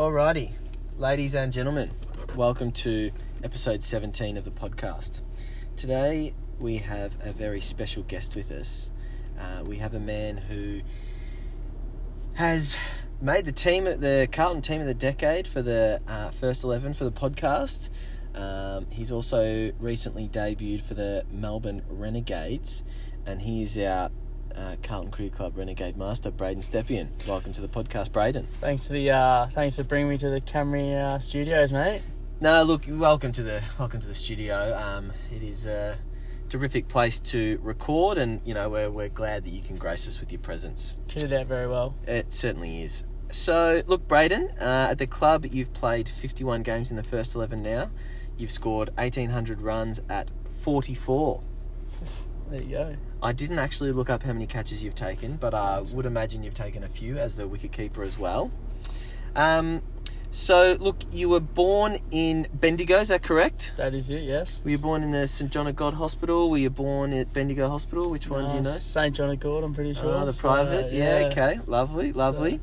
Alrighty, ladies and gentlemen, welcome to episode 17 of the podcast. Today we have a very special guest with us. Uh, we have a man who has made the team, the Carlton team of the decade for the uh, first 11 for the podcast. Um, he's also recently debuted for the Melbourne Renegades, and he is our uh, Carlton Cricket Club Renegade Master, Braden Stepien. Welcome to the podcast, Braden. Thanks for the uh, thanks for bringing me to the Camry uh, studios, mate. No, look, welcome to the welcome to the studio. Um, it is a terrific place to record, and you know we're we're glad that you can grace us with your presence. Fitted out very well. It certainly is. So, look, Braden, uh, at the club, you've played 51 games in the first 11 now. You've scored 1,800 runs at 44. There you go. I didn't actually look up how many catches you've taken, but I would imagine you've taken a few as the wicket keeper as well. Um, so, look, you were born in Bendigo, is that correct? That is it. Yes. Were you born in the St John of God Hospital? Were you born at Bendigo Hospital? Which one do you know? St John of God. I'm pretty sure. Oh, the So, private. yeah, okay. Lovely, lovely.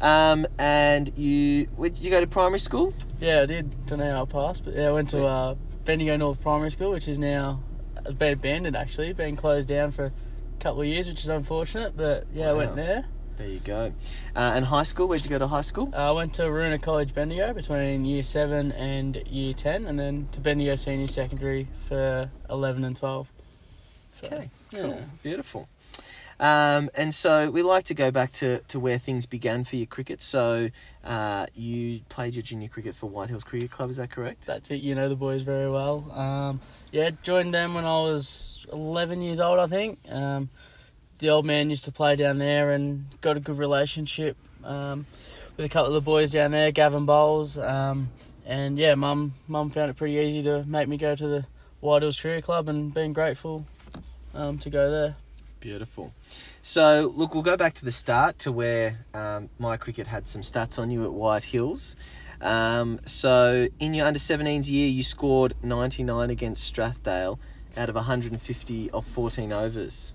Um, and you, where did you go to primary school? Yeah, I did. Don't know how I passed, but yeah, I went to uh, Bendigo North Primary School, which is now been abandoned. Actually, been closed down for a couple of years, which is unfortunate. But yeah, I Wow. went there. There you go. Uh, and high school, where'd you go to high school? Uh, I went to Aruna College Bendigo between year seven and year ten, and then to Bendigo Senior Secondary for eleven and twelve. So, Okay, yeah. cool, beautiful. Um, and so we like to go back to, to where things began for your cricket. So uh, you played your junior cricket for White Hills Cricket Club, is that correct? that's it. You know the boys very well. Um, yeah, joined them when I was 11 years old, I think. Um, the old man used to play down there and got a good relationship um, with a couple of the boys down there, Gavin Bowles. Um, and yeah, mum mum found it pretty easy to make me go to the White Hills Cricket Club and been grateful um, to go there. Beautiful. So, look, we'll go back to the start to where um, my cricket had some stats on you at White Hills. Um, so, in your under 17s year, you scored 99 against Strathdale out of 150 of 14 overs.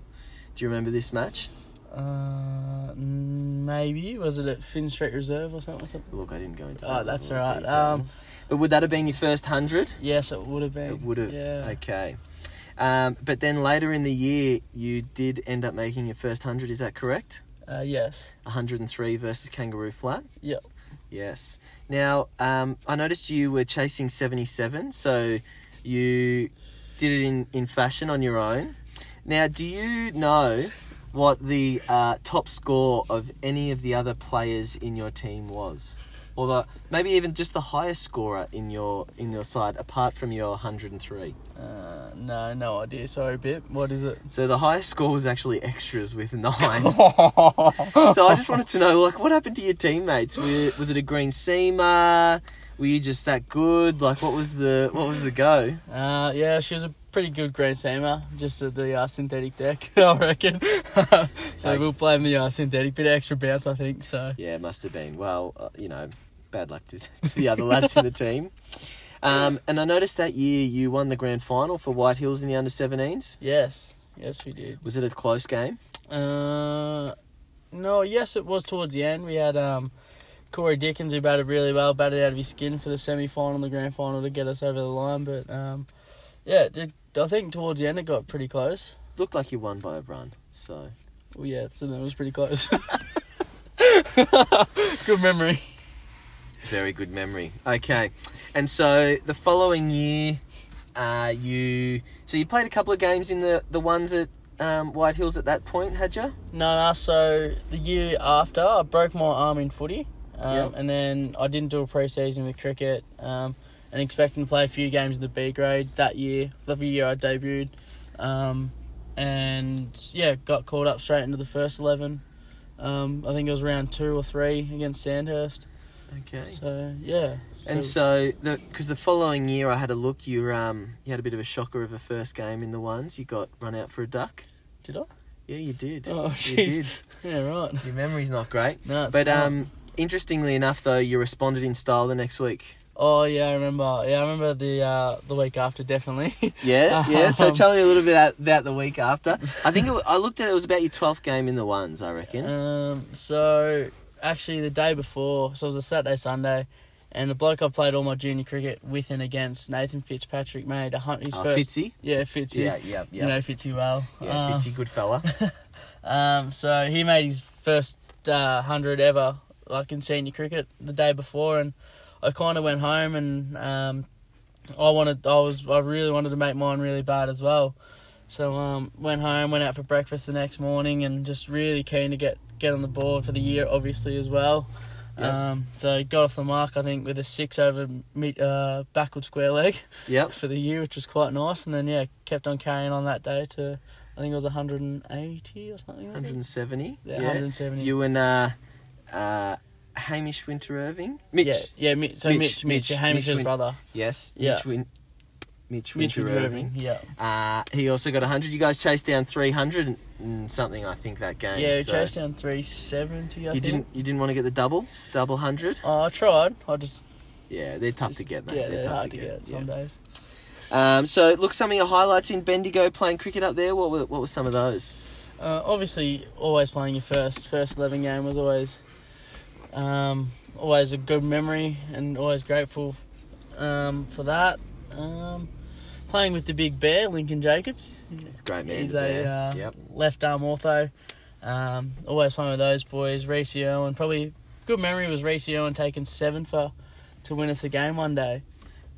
Do you remember this match? Uh, maybe was it at Finn Street Reserve or something? or something? Look, I didn't go into Oh, that that's level alright. Um, but would that have been your first 100? yes, it would have been. It would have. Yeah. Okay. Um, but then later in the year, you did end up making your first 100, is that correct? Uh, yes. 103 versus Kangaroo Flat? Yep. Yes. Now, um, I noticed you were chasing 77, so you did it in, in fashion on your own. Now, do you know what the uh, top score of any of the other players in your team was? Or the, maybe even just the highest scorer in your in your side, apart from your 103. Uh, no, no idea. Sorry, Bip. What is it? So the highest score was actually extras with nine. so I just wanted to know, like, what happened to your teammates? Were, was it a green seamer? Were you just that good? Like, what was the what was the go? Uh, yeah, she was a pretty good green seamer, just at the uh, synthetic deck, I reckon. so Okay. we'll blame the uh, synthetic, bit of extra bounce, I think. So Yeah, it must have been. Well, uh, you know, bad luck to the other lads in the team. Um, and I noticed that year you won the grand final for White Hills in the under 17s. yes, yes, we did. Was it a close game? Uh, no, yes, it was towards the end. We had um, Corey Dickens who batted really well, batted out of his skin for the semi final and the grand final to get us over the line. But um, yeah, did, I think towards the end it got pretty close. Looked like you won by a run. So Well, yeah, so that was pretty close. good memory. Very good memory. Okay, and so the following year, uh, you so you played a couple of games in the the ones at um, White Hills at that point, had you? No, no. So the year after, I broke my arm in footy, um, Yep. and then I didn't do a pre-season with cricket, um, and expecting to play a few games in the B grade that year. The year I debuted, um, and yeah, got called up straight into the first eleven. Um, I think it was round two or three against Sandhurst. Okay. So yeah. And so, because the, following year I had a look, you were, um you had a bit of a shocker of a first game in the ones. You got run out for a duck. did I? Yeah, you did. Oh, you did. Yeah, right. Your memory's not great, No, it's but not. um, interestingly enough, though, you responded in style the next week. Oh yeah, I remember. Yeah, I remember the uh, the week after definitely. Yeah, yeah. So Um, tell me a little bit about, about the week after. I think it, I looked at it, it was about your twelfth game in the ones. I reckon. Um, so actually the day before, so it was a Saturday, Sunday, and the bloke I played all my junior cricket with and against, Nathan Fitzpatrick, made a hunt his Oh, first. Fitzy. Yeah, Fitzy. Yeah, yeah, yeah. You know Fitzy well. yeah, Um, Fitzy, good fella. Um, so he made his first uh, hundred ever, like in senior cricket, the day before, and I kind of went home and um, I wanted, I was, I really wanted to make mine really bad as well. So um, went home, went out for breakfast the next morning, and just really keen to get get on the board for the year, obviously as well. Yeah. Um, so got off the mark, I think, with a six over mid, uh, backward square leg Yep. for the year, which was quite nice. And then yeah, kept on carrying on that day to, I think it was 180 or something. 170. Yeah, 170. You and uh, uh, Hamish Winter Irving. Mitch. Yeah, yeah. So Mitch, Mitch, Mitch, Mitch, Hamish's Mitch Win- brother. Yes. Yeah. Mitch, Win- Mitch Winter Winter Irving. Irving. Yeah. Uh, he also got 100. You guys chased down 300 and something, I think, that game. Yeah, we so chased down 370. I You think. didn't. You didn't want to get the double, double hundred. Oh, I tried. I just. Yeah, they're tough to get, mate. Yeah, they're, they're, tough hard to to get. get, some yeah. days. Um, so, look, some of your highlights in Bendigo playing cricket up there. What were what were some of those? Uh, obviously, always playing your first first eleven game was always, um, always a good memory and always grateful um, for that. Um, playing with the big bear, Lincoln Jacobs. It's a great man. He's a uh, yep. left arm ortho. Um, always playing with those boys. Reece Owen, probably good memory was Reece Owen taking seven for to win us the game one day.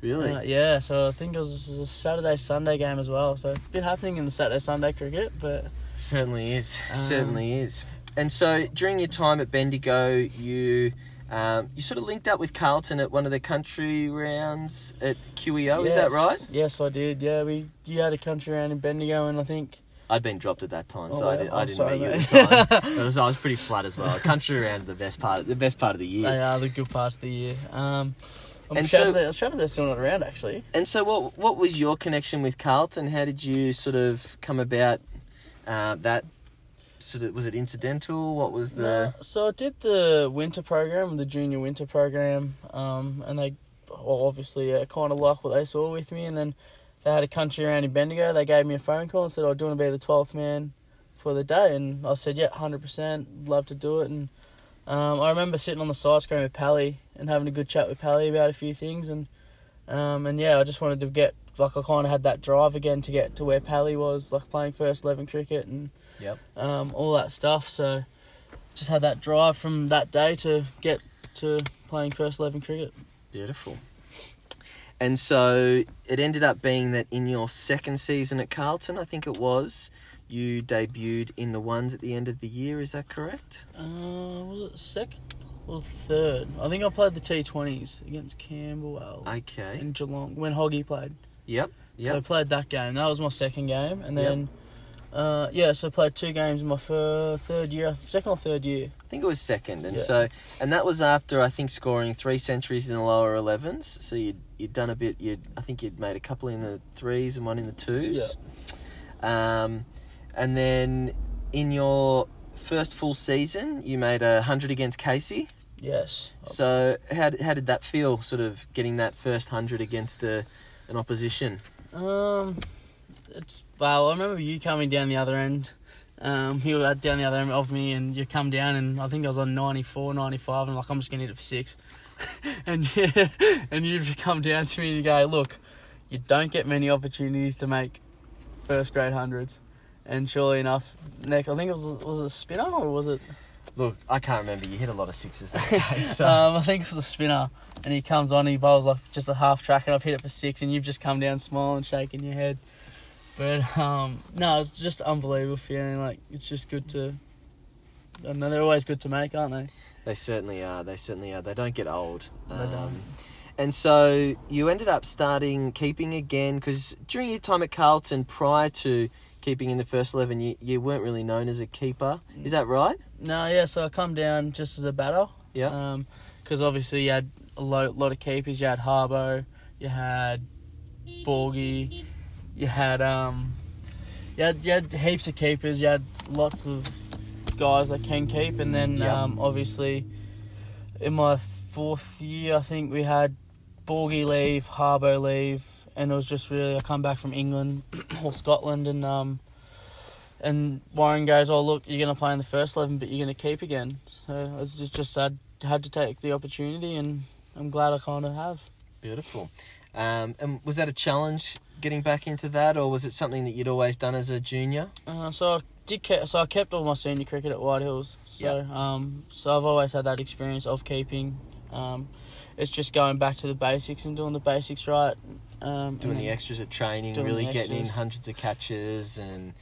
Really? Uh, yeah, so I think it was a Saturday Sunday game as well. So a bit happening in the Saturday Sunday cricket, but Certainly is. Um, Certainly is. And so during your time at Bendigo, you um, you sort of linked up with Carlton at one of the country rounds at QEO. Is that right? Yes, I did. Yeah, we you had a country round in Bendigo, and I think I'd been dropped at that time, so Oh, I, did, I didn't sorry, meet you at the time. Was, I was pretty flat as well. Country round the best part, the best part of the year. they are the good parts of the year. Um, I'm And so- they're, I'm sure they're still not around actually. And so, what what was your connection with Carlton? How did you sort of come about uh, that? Sort of was it incidental? What was the? So I did the winter program, the junior winter program, um, and they well, obviously yeah, kind of liked what they saw with me. And then they had a country around in Bendigo. They gave me a phone call and said, "I do want to be the twelfth man for the day." And I said, "Yeah, hundred percent, love to do it." And um, I remember sitting on the side screen with Pally and having a good chat with Pally about a few things. And um, and yeah, I just wanted to get like I kind of had that drive again to get to where Pally was, like playing first eleven cricket and Yep. um, all that stuff. So just had that drive from that day to get to playing first eleven cricket. Beautiful. And so it ended up being that in your second season at Carlton, I think it was, you debuted in the ones at the end of the year. Is that correct? Uh, was it second or third? I think I played the T Twenties against Camberwell Okay. in Geelong when Hoggy played. Yep. So I played that game. That was my second game, and Yep. Uh, yeah, so I played two games in my fir- third year, second or third year. I think it was second, and Yeah. so and that was after I think scoring three centuries in the lower 11s. So you'd you'd done a bit. You'd I think you'd made a couple in the threes and one in the twos. Yeah. Um, and then in your first full season, you made a hundred against Casey. Yes. So how did, how did that feel? Sort of getting that first hundred against a, an opposition. Um, it's well. I remember you coming down the other end. Um, you were down the other end of me, and you come down, and I think I was on 94, 95, and I'm like, I'm just gonna hit it for six. and yeah, and you've come down to me and you go, look, you don't get many opportunities to make first grade hundreds. And surely enough, Nick, I think it was was it a spinner or was it? Look, I can't remember. You hit a lot of sixes that day. So Um, I think it was a spinner, and he comes on. He bowls like just a half track, and I've hit it for six, and you've just come down smiling, shaking your head. But um, no, it's just unbelievable feeling. Like it's just good to. I don't know they're always good to make, aren't they? they certainly are. They certainly are. They don't get old. They don't. Um, And so you ended up starting keeping again because during your time at Carlton, prior to keeping in the first eleven, you, you weren't really known as a keeper. Is that right? No, yeah. So I come down just as a batter. Yeah. Um, because obviously you had a lot, lot of keepers. You had Harbo, you had Borgie, you had um, you had you had heaps of keepers. You had lots of guys that can keep, and then Yep. um, obviously in my fourth year, I think we had Borgie leave, Harbo leave, and it was just really I come back from England or Scotland, and um, and Warren goes, "Oh look, you're going to play in the first eleven, but you're going to keep again." So I just just I had to take the opportunity, and I'm glad I kind of have. Beautiful. Um, and was that a challenge getting back into that, or was it something that you'd always done as a junior? Uh, so I did. Ke- so I kept all my senior cricket at White Hills. So um, so I've always had that experience of keeping. Um, it's just going back to the basics and doing the basics right. Um, Doing the extras at training, really getting in hundreds of catches, and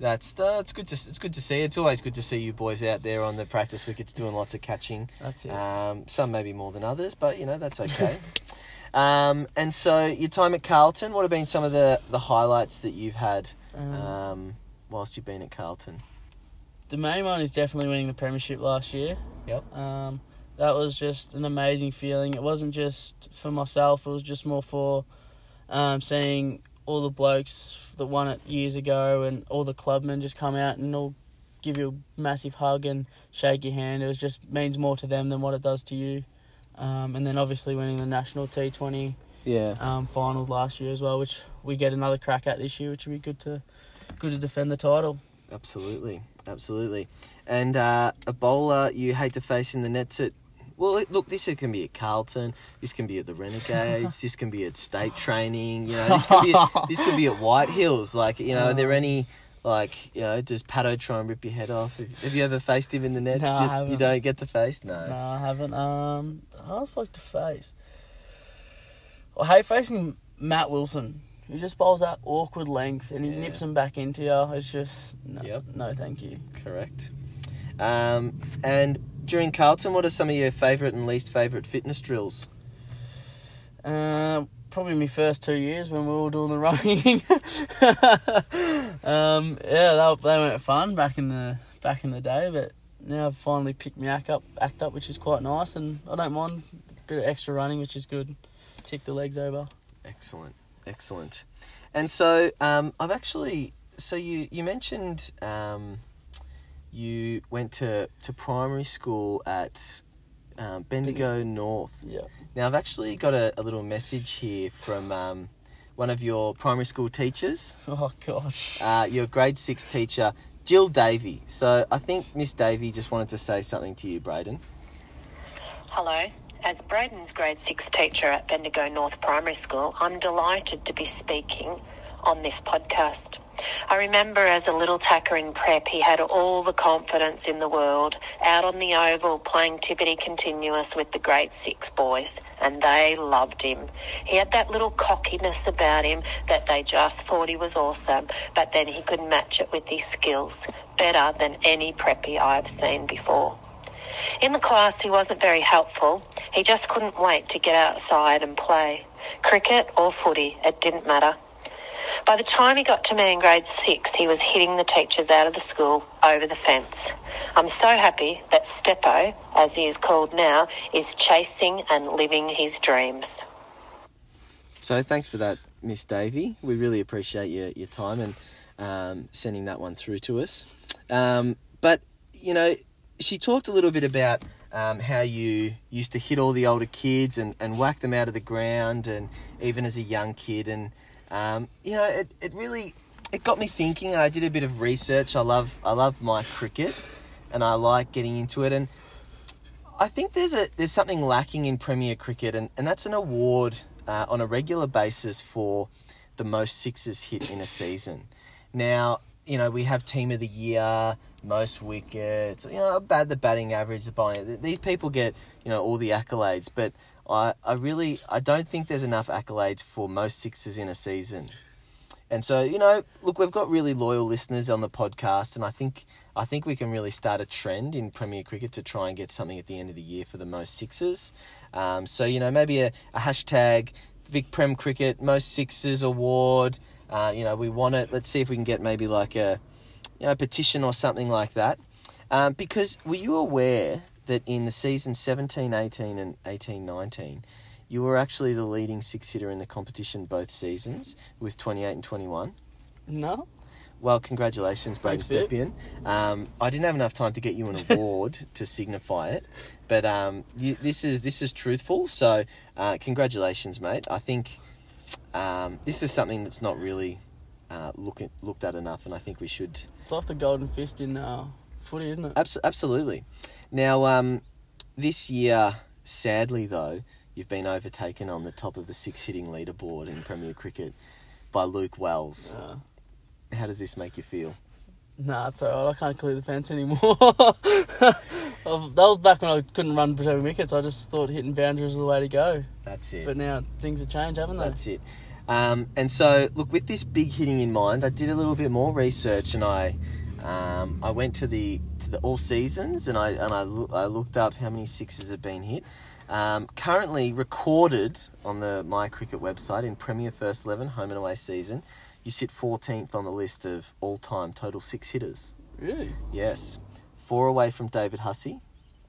that's that's good to it's good to see. It's always good to see you boys out there on the practice wickets doing lots of catching. That's it. Um, some maybe more than others, but you know that's okay. um, and so your time at Carlton, what have been some of the, the highlights that you've had Um, um, whilst you've been at Carlton? the main one is definitely winning the premiership last year. Yep. Um, that was just an amazing feeling. It wasn't just for myself. It was just more for um, seeing all the blokes that won it years ago and all the clubmen just come out and all give you a massive hug and shake your hand. It was just means more to them than what it does to you. Um, and then obviously winning the national T20 Yeah. um, final last year as well, which we get another crack at this year, which would be good to good to defend the title. Absolutely, absolutely. And uh, a bowler you hate to face in the nets at. Well, look, this can be at Carlton. This can be at the Renegades. this can be at state training. You know, this can be at, this could be at White Hills. Like, you know, are there any like you know? Does Pato try and rip your head off? Have, you ever faced him in the nets? No, I you haven't. don't get to face. No. No, I haven't. Um, I was supposed to face. I hate facing Matt Wilson. He just bowls that awkward length and he Yeah. nips them back into you. It's just no, Yep. no, thank you. Correct. Um, and during Carlton, what are some of your favourite and least favourite fitness drills? Uh, probably my first two years when we were all doing the running. um, yeah, they, they weren't fun back in the back in the day, but now I've finally picked my act up, act up, which is quite nice, and I don't mind a bit of extra running, which is good. Tick the legs over. Excellent, excellent. And so um, I've actually so you you mentioned um, you went to to primary school at um, Bendigo North. Yeah. Now I've actually got a, a little message here from um, one of your primary school teachers, Oh gosh. uh, your grade six teacher, Jill Davey. So I think Miss Davey just wanted to say something to you, Braden. Hello. As Braden's grade six teacher at Bendigo North Primary School, I'm delighted to be speaking on this podcast. I remember as a little tacker in prep, he had all the confidence in the world out on the oval playing Tibbety continuous with the grade six boys, and they loved him. He had that little cockiness about him that they just thought he was awesome, but then he could match it with his skills better than any preppy I've seen before. In the class, he wasn't very helpful. He just couldn't wait to get outside and play. Cricket or footy, it didn't matter. By the time he got to me in grade six, he was hitting the teachers out of the school over the fence. I'm so happy that Steppo, as he is called now, is chasing and living his dreams. So thanks for that, Miss Davey. We really appreciate your, your time and um, sending that one through to us. Um, but, you know, she talked a little bit about um, how you used to hit all the older kids and, and whack them out of the ground and even as a young kid. And, um, you know, it, it really, it got me thinking and I did a bit of research. I love, I love my cricket and I like getting into it. And I think there's a there's something lacking in Premier Cricket, and, and that's an award uh, on a regular basis for the most sixes hit in a season. Now, you know, we have Team of the Year, most wickets, you know, bad the batting average, the bowling. These people get you know all the accolades, but I I really I don't think there's enough accolades for most sixes in a season. And so, you know, look, we've got really loyal listeners on the podcast, and I think I think we can really start a trend in Premier Cricket to try and get something at the end of the year for the most sixes. Um, so, you know, maybe a, a hashtag Vic Prem Cricket Most Sixes Award. Uh, you know, we want it. Let's see if we can get maybe like a you know petition or something like that. Um, because were you aware that in the season 17 18 and 18 19, you were actually the leading six hitter in the competition both seasons with 28 and 21? No. Well, congratulations, Braden Thanks, Stepien. Um, I didn't have enough time to get you an award to signify it, but um, you, this is this is truthful. So, uh, congratulations, mate. I think um, this is something that's not really uh, look at, looked at enough, and I think we should It's like the golden fist in uh, footy, isn't it? Abs- absolutely. Now, um, this year, sadly though, you've been overtaken on the top of the six hitting leaderboard in Premier Cricket by Luke Wells. How does this make you feel? nah, it's alright. I can't clear the fence anymore. that was back when I couldn't run between wickets. I just thought hitting boundaries was the way to go. That's it. But now things have changed, haven't they? That's it. Um, and so, look, with this big hitting in mind, I did a little bit more research, and I, um, I went to the to the all seasons, and I and I, loo- I looked up how many sixes have been hit. Um, currently recorded on the My Cricket website in Premier First Eleven home and away season, you sit 14th on the list of all time total six hitters. Really? Yes, four away from David Hussey,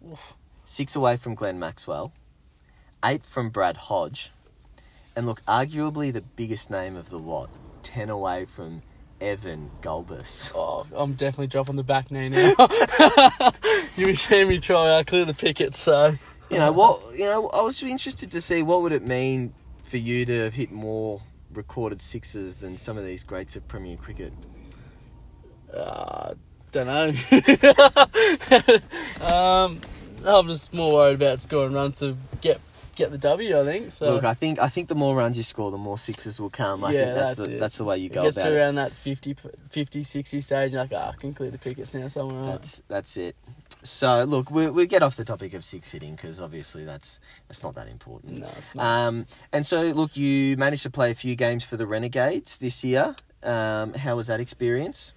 Oof. six away from Glenn Maxwell, eight from Brad Hodge, and look, arguably the biggest name of the lot, ten away from Evan Gulbis. Oh, I'm definitely dropping the back knee now. you see me try, I clear the picket, so. You know what? You know, I was interested to see what would it mean for you to have hit more recorded sixes than some of these greats of Premier Cricket. Uh, don't know. um, I'm just more worried about scoring runs to get get the W. I think so. Look, I think I think the more runs you score, the more sixes will come. I Yeah, think that's, that's the it. that's the way you it go gets about to it. around that 50, 50 60 stage, you're like, ah, I can clear the pickets now somewhere else. That's that's it. So look, we we get off the topic of six hitting because obviously that's that's not that important. No, it's not. Um, and so look, you managed to play a few games for the Renegades this year. Um, how was that experience?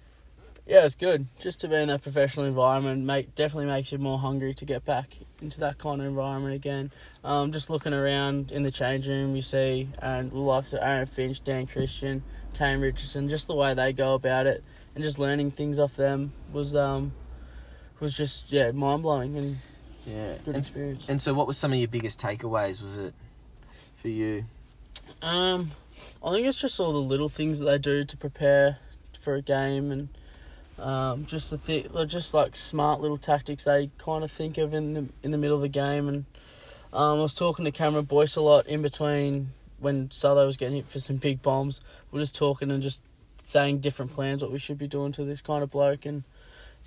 Yeah, it's good. Just to be in that professional environment make definitely makes you more hungry to get back into that kind of environment again. Um, just looking around in the change room, you see and the likes of Aaron Finch, Dan Christian, Kane Richardson, just the way they go about it, and just learning things off them was um, was just yeah mind blowing and Yeah. good And, experience. and so, what were some of your biggest takeaways? Was it for you? Um, I think it's just all the little things that they do to prepare for a game, and um, just the they're just like smart little tactics they kind of think of in the in the middle of the game. And um, I was talking to Cameron Boyce a lot in between when Southo was getting hit for some big bombs. We're just talking and just saying different plans what we should be doing to this kind of bloke, and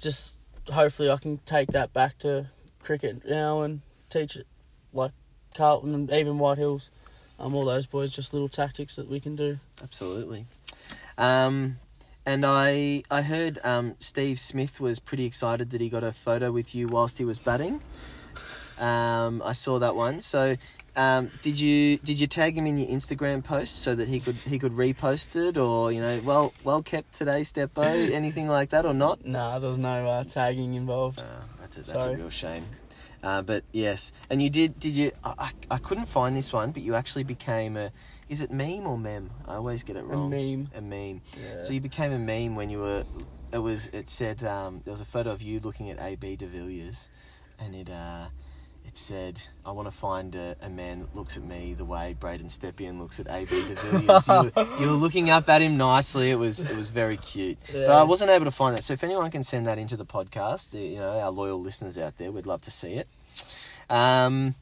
just hopefully I can take that back to cricket now and teach it like Carlton and even White Hills um, all those boys, just little tactics that we can do. Absolutely. Um, and I I heard um, Steve Smith was pretty excited that he got a photo with you whilst he was batting. Um, I saw that one. So, um, did you did you tag him in your Instagram post so that he could he could repost it, or you know, well well kept today, Stepbo, anything like that, or not? Nah, there was no uh, tagging involved. Uh, that's a, that's Sorry. a real shame. Uh, but yes, and you did. Did you? I I couldn't find this one, but you actually became a. Is it meme or mem? I always get it wrong. A meme. A meme. Yeah. So you became a meme when you were. It was. It said um, there was a photo of you looking at AB de Villiers, and it. Uh, it said, "I want to find a, a man that looks at me the way Braden Stepien looks at AB de Villiers." you, were, you were looking up at him nicely. It was. It was very cute. But I wasn't able to find that. So if anyone can send that into the podcast, you know, our loyal listeners out there, we'd love to see it. Um,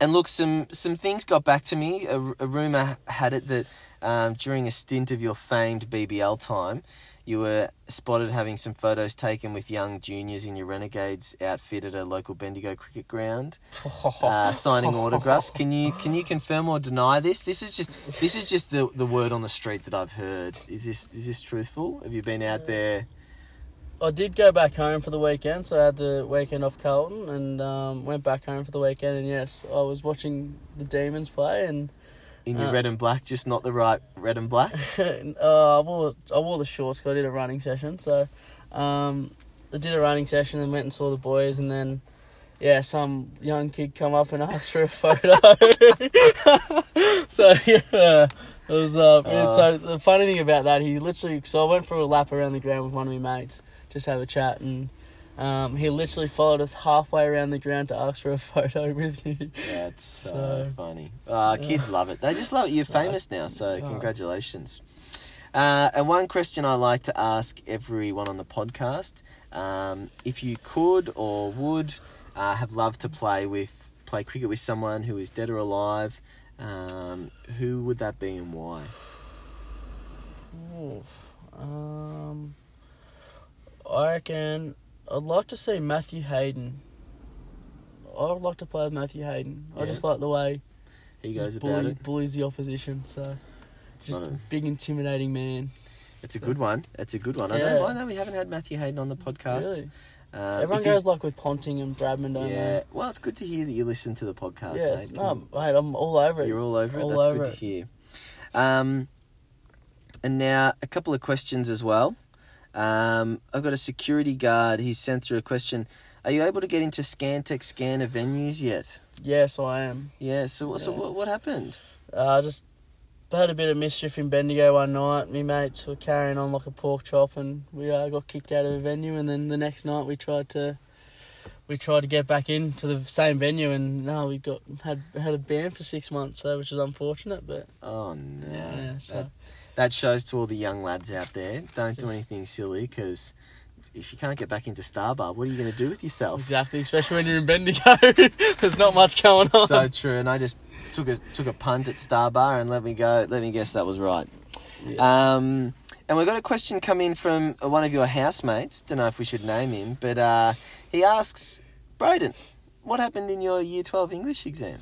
and look, some some things got back to me. A, a rumor had it that um, during a stint of your famed BBL time, you were spotted having some photos taken with young juniors in your Renegades outfit at a local Bendigo cricket ground, uh, signing autographs. Can you can you confirm or deny this? This is just this is just the, the word on the street that I've heard. Is this is this truthful? Have you been out there? I did go back home for the weekend, so I had the weekend off Carlton and um, went back home for the weekend. And yes, I was watching the Demons play, and In your Uh, red and black, just not the right red and black. uh, I wore I wore the shorts. 'cause I did a running session, so um, I did a running session and went and saw the boys, and then yeah, some young kid come up and asked for a photo. so yeah, it was. Uh, Uh. so the funny thing about that, he literally. So I went for a lap around the ground with one of my mates, just have a chat, and um, he literally followed us halfway around the ground to ask for a photo with me. That's so, So- funny. Uh, kids love it. They just love it. You're famous now, so Oh. congratulations. Uh, and one question I like to ask everyone on the podcast: um, if you could or would uh, have loved to play with play cricket with someone who is dead or alive, um, who would that be and why? Oof. Um, I reckon I'd like to see Matthew Hayden. I would like to play with Matthew Hayden. I Yeah. just like the way He goes about bully, it. bullies the opposition. So It's, just not a a, big, intimidating man. it's a good one. It's a good one. I Yeah. don't mind that we haven't had Matthew Hayden on the podcast. Really, Um, everyone if he's- goes like with Ponting and Bradman, don't Yeah, well, it's good to hear that you listen to the they? podcast, Yeah, mate. no, mate, I'm all over it. You're all over it. All That's over good it. to hear. Um, and now a couple of questions as well. Um, I've got a security guard. He's sent through a question. Are you able to get into Scantech scanner venues yet? Yes, I am. Yeah. So, so what, what happened? Uh, just had a bit of mischief in Bendigo one night. Me mates were carrying on like a pork chop, and we uh, got kicked out of the venue. And then the next night we tried to we tried to get back into the same venue, and no, we've got had had a ban for six months, so which is unfortunate. But Oh no. yeah, so That, that shows to all the young lads out there. Don't do anything silly because if you can't get back into Starbar, what are you going to do with yourself? exactly, especially when you're in Bendigo, there's not much going on. so true. And I just took a took a punt at Starbar and let me go. Let me guess that was right. Yeah. Um, and we've got a question come in from one of your housemates. Don't know if we should name him, but uh, he asks, Braden, what happened in your Year Twelve English exam?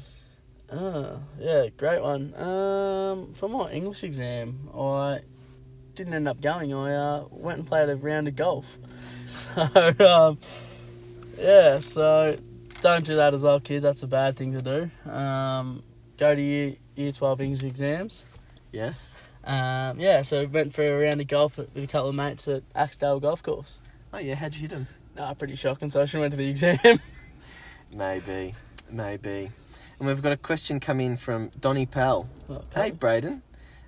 Ah, yeah, great one. Um, for my English exam, I didn't end up going. I uh, went and played a round of golf. So, um, yeah, so don't do that as well, kids. That's a bad thing to do. Um, go to year, year 12 English exams. Yes. Um, yeah, so went for a round of golf with a couple of mates at Axedale Golf Course. Oh yeah. How'd you hit him? Nah, pretty shocking, so I should have went to the exam. Maybe, maybe. And we've got a question come in from Donny Pell. Hey, Braden.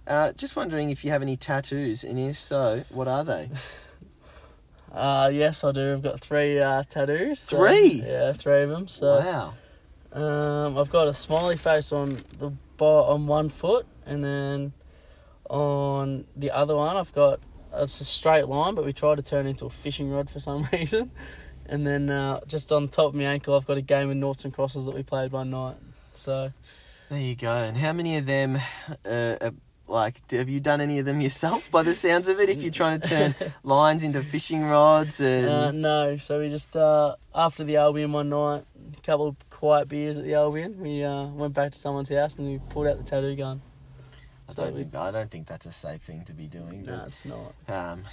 Uh, just wondering if you have any tattoos, and if so, what are they? Uh, yes, I do. I've got three uh, tattoos. so- Three? yeah, three of them. So wow. Um, I've got a smiley face on the bar on one foot, and then on the other one, I've got it's a straight line, but we tried to turn it into a fishing rod for some reason. And then uh, just on top of my ankle, I've got a game of noughts and crosses that we played one night. So There you go. And how many of them, uh, are, like, have you done any of them yourself? By the sounds of it, if you're trying to turn lines into fishing rods and uh, no, so we just uh, after the Albion one night, a couple of quiet beers at the Albion, we uh, went back to someone's house and we pulled out the tattoo gun. I so don't we- think I don't think that's a safe thing to be doing. No, But it's not. um,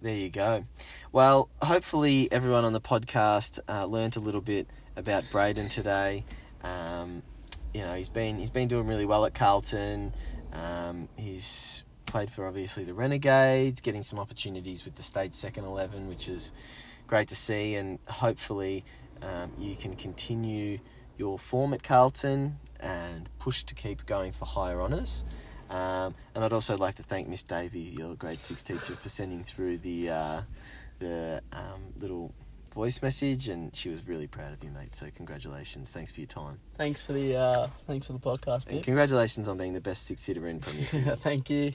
there you go. Well, hopefully everyone on the podcast uh, learnt a little bit about Braden today. Um, you know, he's been he's been doing really well at Carlton. Um, he's played for obviously the Renegades, getting some opportunities with the state second eleven, which is great to see. And hopefully, um, you can continue your form at Carlton and push to keep going for higher honours. Um, and I'd also like to thank Miss Davey, your grade six teacher, for sending through the uh, the um, little voice message, and she was really proud of you, mate. So congratulations, thanks for your time, Thanks for the uh, thanks for the podcast, and Pip. congratulations on being the best six hitter in Premier. Thank you.